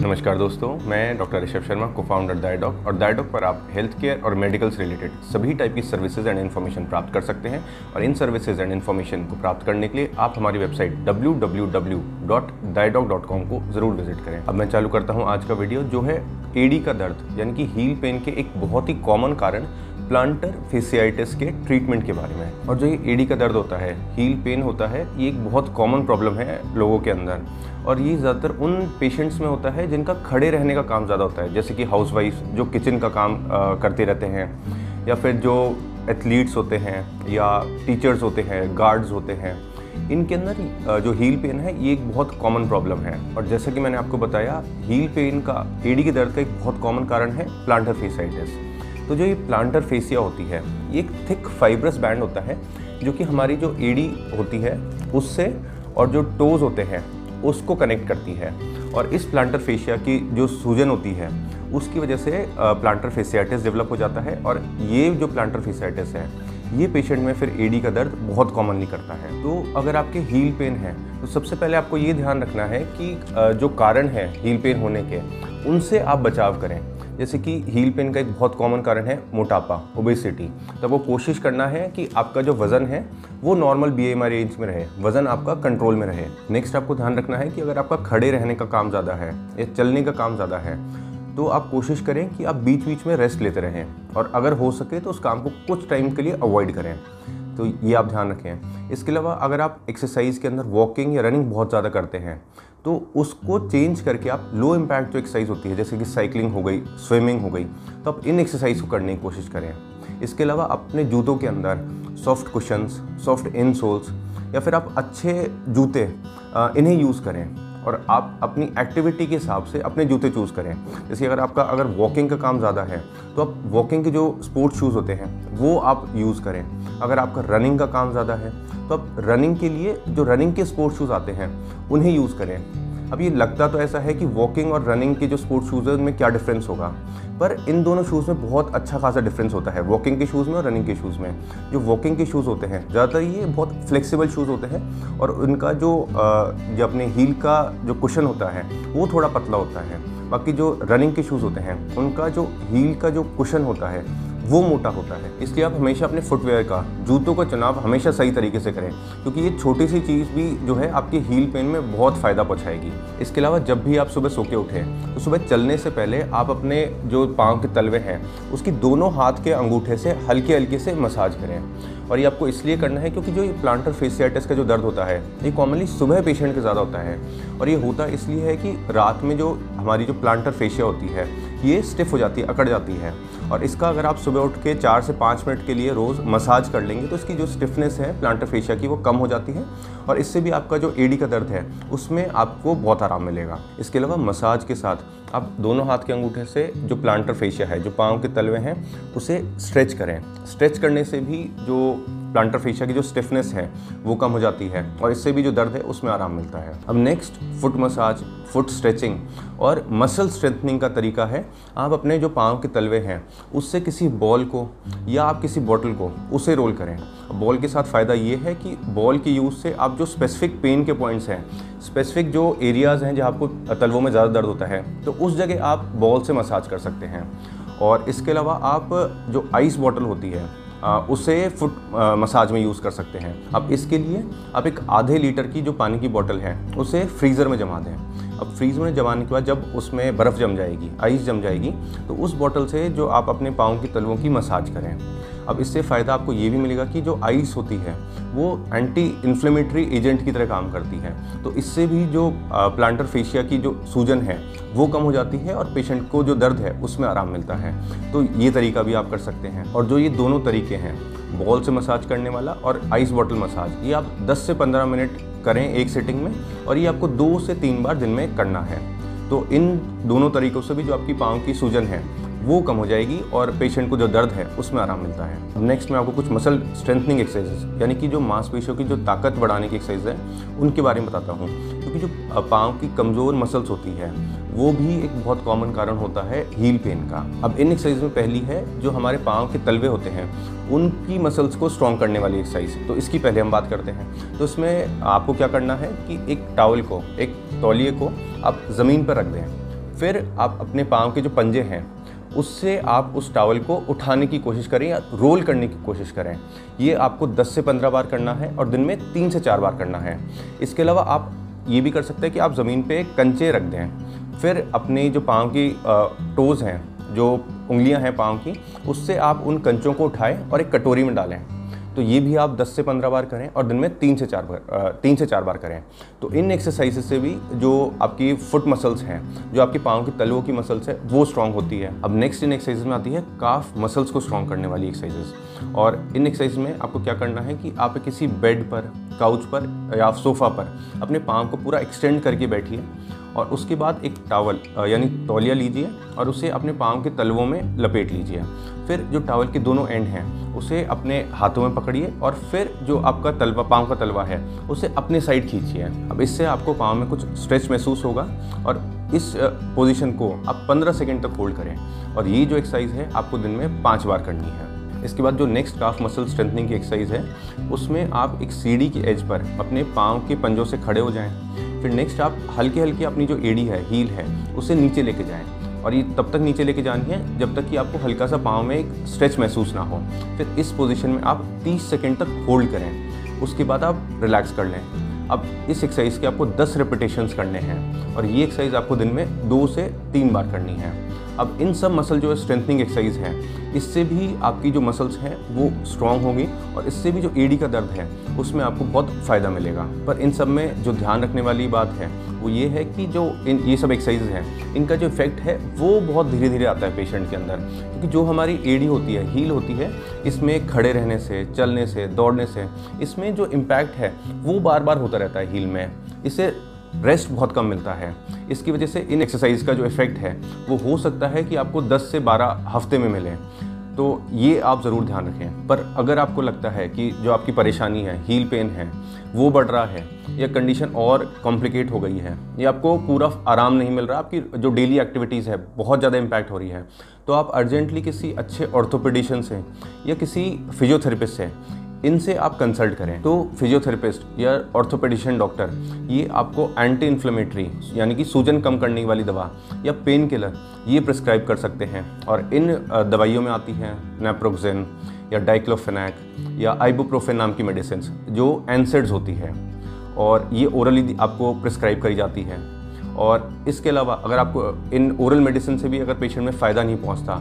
नमस्कार दोस्तों, मैं डॉक्टर ऋषभ शर्मा को फाउंडर दायडॉक और दायडॉक पर आप हेल्थ केयर और मेडिकल से रिलेटेड सभी टाइप की सर्विसेज़ एंड इन्फॉर्मेशन प्राप्त कर सकते हैं। और इन सर्विसेज़ एंड इन्फॉर्मेशन को प्राप्त करने के लिए आप हमारी वेबसाइट www.diadoc.com को ज़रूर विज़िट करें। अब मैं चालू करता हूँ आज का वीडियो जो है एडी का दर्द, यानी कि हील पेन के एक बहुत ही कॉमन कारण प्लांटर फेसियाइटिस के ट्रीटमेंट के बारे में और जो ये एडी का दर्द होता है हील पेन होता है ये एक बहुत कॉमन प्रॉब्लम है लोगों के अंदर। और ये ज़्यादातर उन पेशेंट्स में होता है जिनका खड़े रहने का काम ज़्यादा होता है। जैसे कि हाउस जो किचन का काम आ, करते रहते हैं या फिर जो एथलीट्स होते हैं या टीचर्स होते हैं गार्ड्स होते हैं इनके अंदर जो हील पेन है ये एक बहुत कॉमन प्रॉब्लम है। और जैसा कि मैंने आपको बताया हील पेन का एडी के दर्द का एक बहुत कॉमन कारण है प्लांटर फेसाइटिस तो जो ये प्लांटर फेसिया होती है, ये एक थिक फाइब्रस बैंड होता है, जो कि हमारी जो एडी होती है, उससे और जो टोज होते हैं, उसको कनेक्ट करती है। और इस प्लांटर फेशिया की जो सूजन होती है, उसकी वजह से प्लांटर फेसियाटिस डेवलप हो जाता है और ये जो प्लांटर फेसियाटिस है, ये पेशेंट में फिर एडी का दर्द बहुत कॉमनली करता है। तो अगर आपके हील पेन है तो सबसे पहले आपको ये ध्यान रखना है कि जो कारण है हील पेन होने के, उनसे आप बचाव करें। जैसे कि हील पेन का एक बहुत कॉमन कारण है मोटापा ओबेसिटी तब वो कोशिश करना है कि आपका जो वज़न है, वो नॉर्मल बी एम रेंज में रहे। वज़न आपका कंट्रोल में रहे। नेक्स्ट आपको ध्यान रखना है कि अगर आपका खड़े रहने का काम ज़्यादा है या चलने का काम ज़्यादा है तो आप कोशिश करें कि आप बीच बीच में रेस्ट लेते रहें। और अगर हो सके तो उस काम को कुछ टाइम के लिए अवॉइड करें। तो ये आप ध्यान रखें। इसके अलावा अगर आप एक्सरसाइज के अंदर वॉकिंग या रनिंग बहुत ज़्यादा करते हैं तो उसको चेंज करके आप लो इम्पैक्ट जो एक्सरसाइज होती है, जैसे कि साइकिलिंग हो गई स्विमिंग हो गई तो आप इन एक्सरसाइज को करने की कोशिश करें। इसके अलावा अपने जूतों के अंदर सॉफ्ट कुशंस सॉफ्ट इनसोल्स या फिर आप अच्छे जूते इन्हें यूज़ करें। और आप अपनी एक्टिविटी के हिसाब से अपने जूते चूज़ करें। जैसे अगर आपका, अगर वॉकिंग का काम ज़्यादा है तो आप वॉकिंग के जो स्पोर्ट्स शूज़ होते हैं, वो आप यूज़ करें। अगर आपका रनिंग का काम ज़्यादा है तो आप रनिंग के लिए, जो रनिंग के स्पोर्ट्स शूज़ आते हैं, उन्हें यूज़ करें। अब ये लगता तो ऐसा है कि वॉकिंग और रनिंग के जो स्पोर्ट्स शूज़ उनमें क्या डिफरेंस होगा? पर इन दोनों शूज़ में बहुत अच्छा खासा डिफरेंस होता है वॉकिंग के शूज़ में और रनिंग के शूज़ में। जो वॉकिंग के शूज़ होते हैं, ज़्यादातर ये बहुत फ्लेक्सिबल शूज़ होते हैं और उनका जो जो अपने हील का जो कुशन होता है, वो थोड़ा पतला होता है। बाकी जो रनिंग के शूज़ होते हैं, उनका जो हील का जो कुशन होता है वो मोटा होता है। इसलिए आप हमेशा अपने फुटवेयर का, जूतों का चुनाव हमेशा सही तरीके से करें, क्योंकि ये छोटी सी चीज़ भी जो है आपकी हील पेन में बहुत फ़ायदा पहुँचाएगी। इसके अलावा जब भी आप सुबह सो के उठें तो सुबह चलने से पहले आप अपने जो पाँव के तलवे हैं, उसकी दोनों हाथ के अंगूठे से हल्के हल्के से मसाज करें। और ये आपको इसलिए करना है क्योंकि जो ये प्लांटर फेसियाटिस का जो दर्द होता है, ये कॉमनली सुबह पेशेंट के ज़्यादा होता है। और ये होता इसलिए है कि रात में जो हमारी जो प्लांटर फेशिया होती है ये स्टिफ हो जाती है, अकड़ जाती है। और इसका अगर आप सुबह उठ के चार से पाँच मिनट के लिए रोज़ मसाज कर लेंगे तो इसकी जो स्टिफनेस है प्लांटर फेशिया की, वो कम हो जाती है। और इससे भी आपका जो एडी का दर्द है, उसमें आपको बहुत आराम मिलेगा। इसके अलावा मसाज के साथ, आप दोनों हाथ के अंगूठे से जो प्लांटर फेशिया है, जो पाँव के तलवे हैं, उसे स्ट्रेच करें। स्ट्रेच करने से भी जो प्लांटर फेशिया की जो स्टिफनेस है, वो कम हो जाती है और इससे भी जो दर्द है, उसमें आराम मिलता है। अब next foot massage foot stretching और मसल स्ट्रेंथनिंग का तरीका है, आप अपने जो पाँव के तलवे हैं, उससे किसी बॉल को या आप किसी बॉटल को, उसे रोल करें। बॉल के साथ फ़ायदा ये है कि बॉल के यूज़ से आप जो स्पेसिफिक पेन के पॉइंट्स हैं स्पेसिफिक जो एरियाज़ हैं जहाँ आपको तलवों में ज़्यादा दर्द होता है तो उस जगह आप बॉल से मसाज कर सकते हैं। और इसके अलावा आप जो आइस बॉटल होती है उसे फुट मसाज में यूज़ कर सकते हैं। अब इसके लिए आप एक आधे लीटर की जो पानी की बॉटल है, उसे फ्रीज़र में जमा दें। अब फ्रीज में जमाने के बाद जब उसमें बर्फ़ जम जाएगी आइस जम जाएगी तो उस बॉटल से जो आप अपने पाँव की तलवों की मसाज करें। अब इससे फ़ायदा आपको ये भी मिलेगा कि जो आइस होती है, वो एंटी इन्फ्लेमेटरी एजेंट की तरह काम करती है। तो इससे भी जो प्लांटर फेशिया की जो सूजन है, वो कम हो जाती है और पेशेंट को जो दर्द है, उसमें आराम मिलता है। तो ये तरीका भी आप कर सकते हैं। और जो ये दोनों तरीके हैं बॉल से मसाज करने वाला और आइस बॉटल मसाज ये आप 10 से 15 मिनट करें एक सेटिंग में और ये आपको दो से तीन बार दिन में करना है। तो इन दोनों तरीक़ों से भी जो आपकी पाँव की सूजन है, वो कम हो जाएगी और पेशेंट को जो दर्द है, उसमें आराम मिलता है। नेक्स्ट में आपको कुछ मसल स्ट्रेंथनिंग एक्सरसाइजेज यानी कि जो मांसपेशियों की जो ताकत बढ़ाने की एक्सरसाइज है, उनके बारे में बताता हूँ। क्योंकि जो पाँव की कमज़ोर मसल्स होती है, वो भी एक बहुत कॉमन कारण होता है हील पेन का। अब इन एक्सरसाइज में पहली है, जो हमारे पाँव के तलवे होते हैं, उनकी मसल्स को स्ट्रॉन्ग करने वाली एक्सरसाइज तो इसकी पहले हम बात करते हैं। तो इसमें आपको क्या करना है कि एक टावल को, एक तौलिए को आप ज़मीन पर रख दें। फिर आप अपने पाँव के जो पंजे हैं, उससे आप उस टावल को उठाने की कोशिश करें या रोल करने की कोशिश करें। ये आपको 10 से 15 बार करना है और दिन में तीन से चार बार करना है। इसके अलावा आप ये भी कर सकते हैं कि आप ज़मीन पे कंचे रख दें। फिर अपने जो पाँव की टोज़ हैं, जो उंगलियाँ हैं पाँव की, उससे आप उन कंचों को उठाएँ और एक कटोरी में डालें। तो ये भी आप 10 से 15 बार करें और दिन में तीन से चार बार तीन से चार बार करें। तो इन एक्सरसाइज से भी जो आपकी फुट मसल्स हैं जो आपके पाँव की तलवों की मसल्स है वो स्ट्रॉन्ग होती है। अब नेक्स्ट इन एक्सरसाइज में आती है काफ मसल्स को स्ट्रॉन्ग करने वाली एक्सरसाइजेस और इन एक्सरसाइज में आपको क्या करना है कि आप किसी बेड पर काउच पर या सोफ़ा पर अपने पाँव को पूरा एक्सटेंड करके बैठिए। और उसके बाद एक टावल यानी तौलिया लीजिए और उसे अपने पाँव के तलवों में लपेट लीजिए। फिर जो टावल के दोनों एंड हैं, उसे अपने हाथों में पकड़िए और फिर जो आपका तलवा, पाँव का तलवा है, उसे अपने साइड खींचिए। अब इससे आपको पाँव में कुछ स्ट्रेच महसूस होगा और इस पोजीशन को आप 15 सेकंड तक होल्ड करें। और ये जो एक्सरसाइज है, आपको दिन में पाँच बार करनी है। इसके बाद जो नेक्स्ट काफ मसल स्ट्रेंथनिंग की एक्सरसाइज है, उसमें आप एक सीढ़ी की एज पर अपने पाँव के पंजों से खड़े हो जाएँ। फिर नेक्स्ट आप हल्के हल्के अपनी जो एडी है हील है, उसे नीचे लेके जाएँ। और ये तब तक नीचे लेके जानी है, जब तक कि आपको हल्का सा पाँव में एक स्ट्रेच महसूस ना हो। फिर इस पोजीशन में आप 30 सेकंड तक होल्ड करें। उसके बाद आप रिलैक्स कर लें। अब इस एक्सरसाइज के आपको 10 रेपिटेशंस करने हैं। और ये एक्सरसाइज आपको दिन में दो से तीन बार करनी है। अब इन सब मसल जो है स्ट्रेंथनिंग एक्सरसाइज है, इससे भी आपकी जो मसल्स हैं, वो स्ट्रॉन्ग होंगी और इससे भी जो एडी का दर्द है, उसमें आपको बहुत फ़ायदा मिलेगा। पर इन सब में जो ध्यान रखने वाली बात है, वो ये है कि जो इन, ये सब एक्सरसाइज हैं, इनका जो इफ़ेक्ट है, वो बहुत धीरे धीरे आता है पेशेंट के अंदर। क्योंकि जो हमारी एडी होती है हील होती है, इसमें खड़े रहने से, चलने से, दौड़ने से, इसमें जो इम्पैक्ट है, वो बार बार होता रहता है हील में। इससे रेस्ट बहुत कम मिलता है। इसकी वजह से इन एक्सरसाइज का जो इफ़ेक्ट है, वो हो सकता है कि आपको 10 से 12 हफ़्ते में मिले। तो ये आप ज़रूर ध्यान रखें। पर अगर आपको लगता है कि जो आपकी परेशानी है हील पेन है, वो बढ़ रहा है, या कंडीशन और कॉम्प्लिकेट हो गई है, या आपको पूरा आराम नहीं मिल रहा, आपकी जो डेली एक्टिविटीज़ है, बहुत ज़्यादा इम्पैक्ट हो रही है तो आप अर्जेंटली किसी अच्छे ऑर्थोपेडिशन से, या किसी फिजियोथेरेपिस्ट से इनसे आप कंसल्ट करें। तो फिजियोथेरेपिस्ट या ऑर्थोपेडिशियन डॉक्टर ये आपको एंटी इन्फ्लेमेटरी यानी कि सूजन कम करने वाली दवा या पेन किलर ये प्रिस्क्राइब कर सकते हैं। और इन दवाइयों में आती हैं नेप्रोक्सिन या डाइक्लोफेनैक या आइबुप्रोफेन नाम की मेडिसिन जो एनसेड्स होती है। और ये ओरली आपको प्रिस्क्राइब करी जाती है। और इसके अलावा अगर आपको इन ओरल मेडिसिन से भी अगर पेशेंट में फ़ायदा नहीं पहुँचता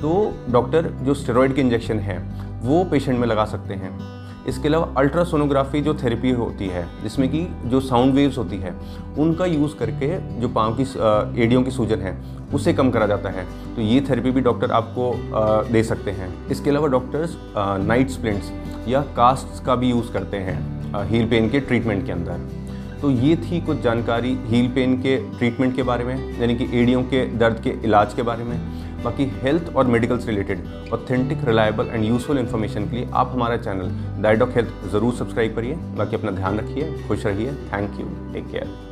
तो डॉक्टर जो स्टेरॉयड के इंजेक्शन है वो पेशेंट में लगा सकते हैं। इसके अलावा अल्ट्रासोनोग्राफी जो थेरेपी होती है, जिसमें कि जो साउंड वेव्स होती है, उनका यूज़ करके जो पाँव की एडियों की सूजन है, उसे कम करा जाता है। तो ये थेरेपी भी डॉक्टर आपको दे सकते हैं। इसके अलावा डॉक्टर्स नाइट स्प्लिंट्स या कास्ट का भी यूज़ करते हैं हील पेन के ट्रीटमेंट के अंदर। तो ये थी कुछ जानकारी हील पेन के ट्रीटमेंट के बारे में, यानी कि एडियों के दर्द के इलाज के बारे में। बाकी हेल्थ और मेडिकल से related authentic reliable and useful information के लिए आप हमारा चैनल ऑफ़ हेल्थ ज़रूर सब्सक्राइब करिए। बाकी अपना ध्यान रखिए, खुश रहिए। Thank you take care